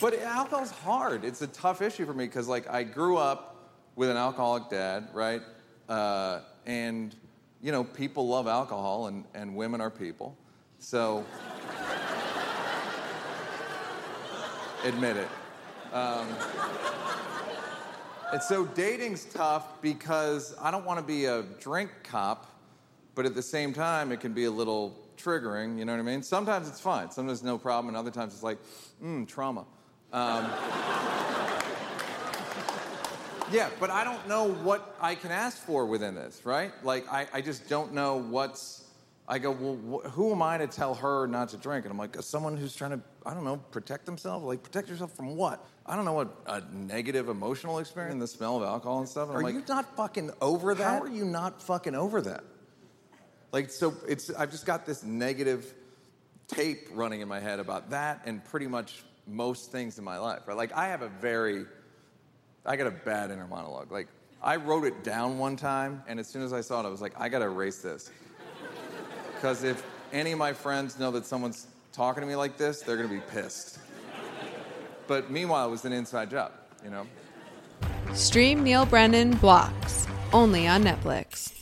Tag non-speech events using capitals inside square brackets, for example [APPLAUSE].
But alcohol's hard. It's a tough issue for me because, like, I grew up with an alcoholic dad, right? Uh, and, you know, people love alcohol and, and women are people. So, admit it. Um, and so dating's tough because I don't want to be a drink cop, but at the same time, it can be a little triggering, you know what I mean? Sometimes it's fine, sometimes no problem, and other times it's like, mmm, trauma. Um, yeah, but I don't know what I can ask for within this, right? Like, I, I just don't know what's. I go, well, wh- who am I to tell her not to drink? And I'm like, someone who's trying to, I don't know, protect themselves? Like, protect yourself from what? I don't know what a negative emotional experience, the smell of alcohol and stuff. And I'm Are like, you not fucking over that? How are you not fucking over that? Like, so it's, I've just got this negative tape running in my head about that and pretty much most things in my life, right? Like, I have a very, I got a bad inner monologue. Like, I wrote it down one time, and as soon as I saw it, I was like, I gotta erase this. [LAUGHS] Because if any of my friends know that someone's talking to me like this, they're gonna be pissed. But meanwhile, it was an inside job, you know? Stream Neal Brennan Blocks only on Netflix.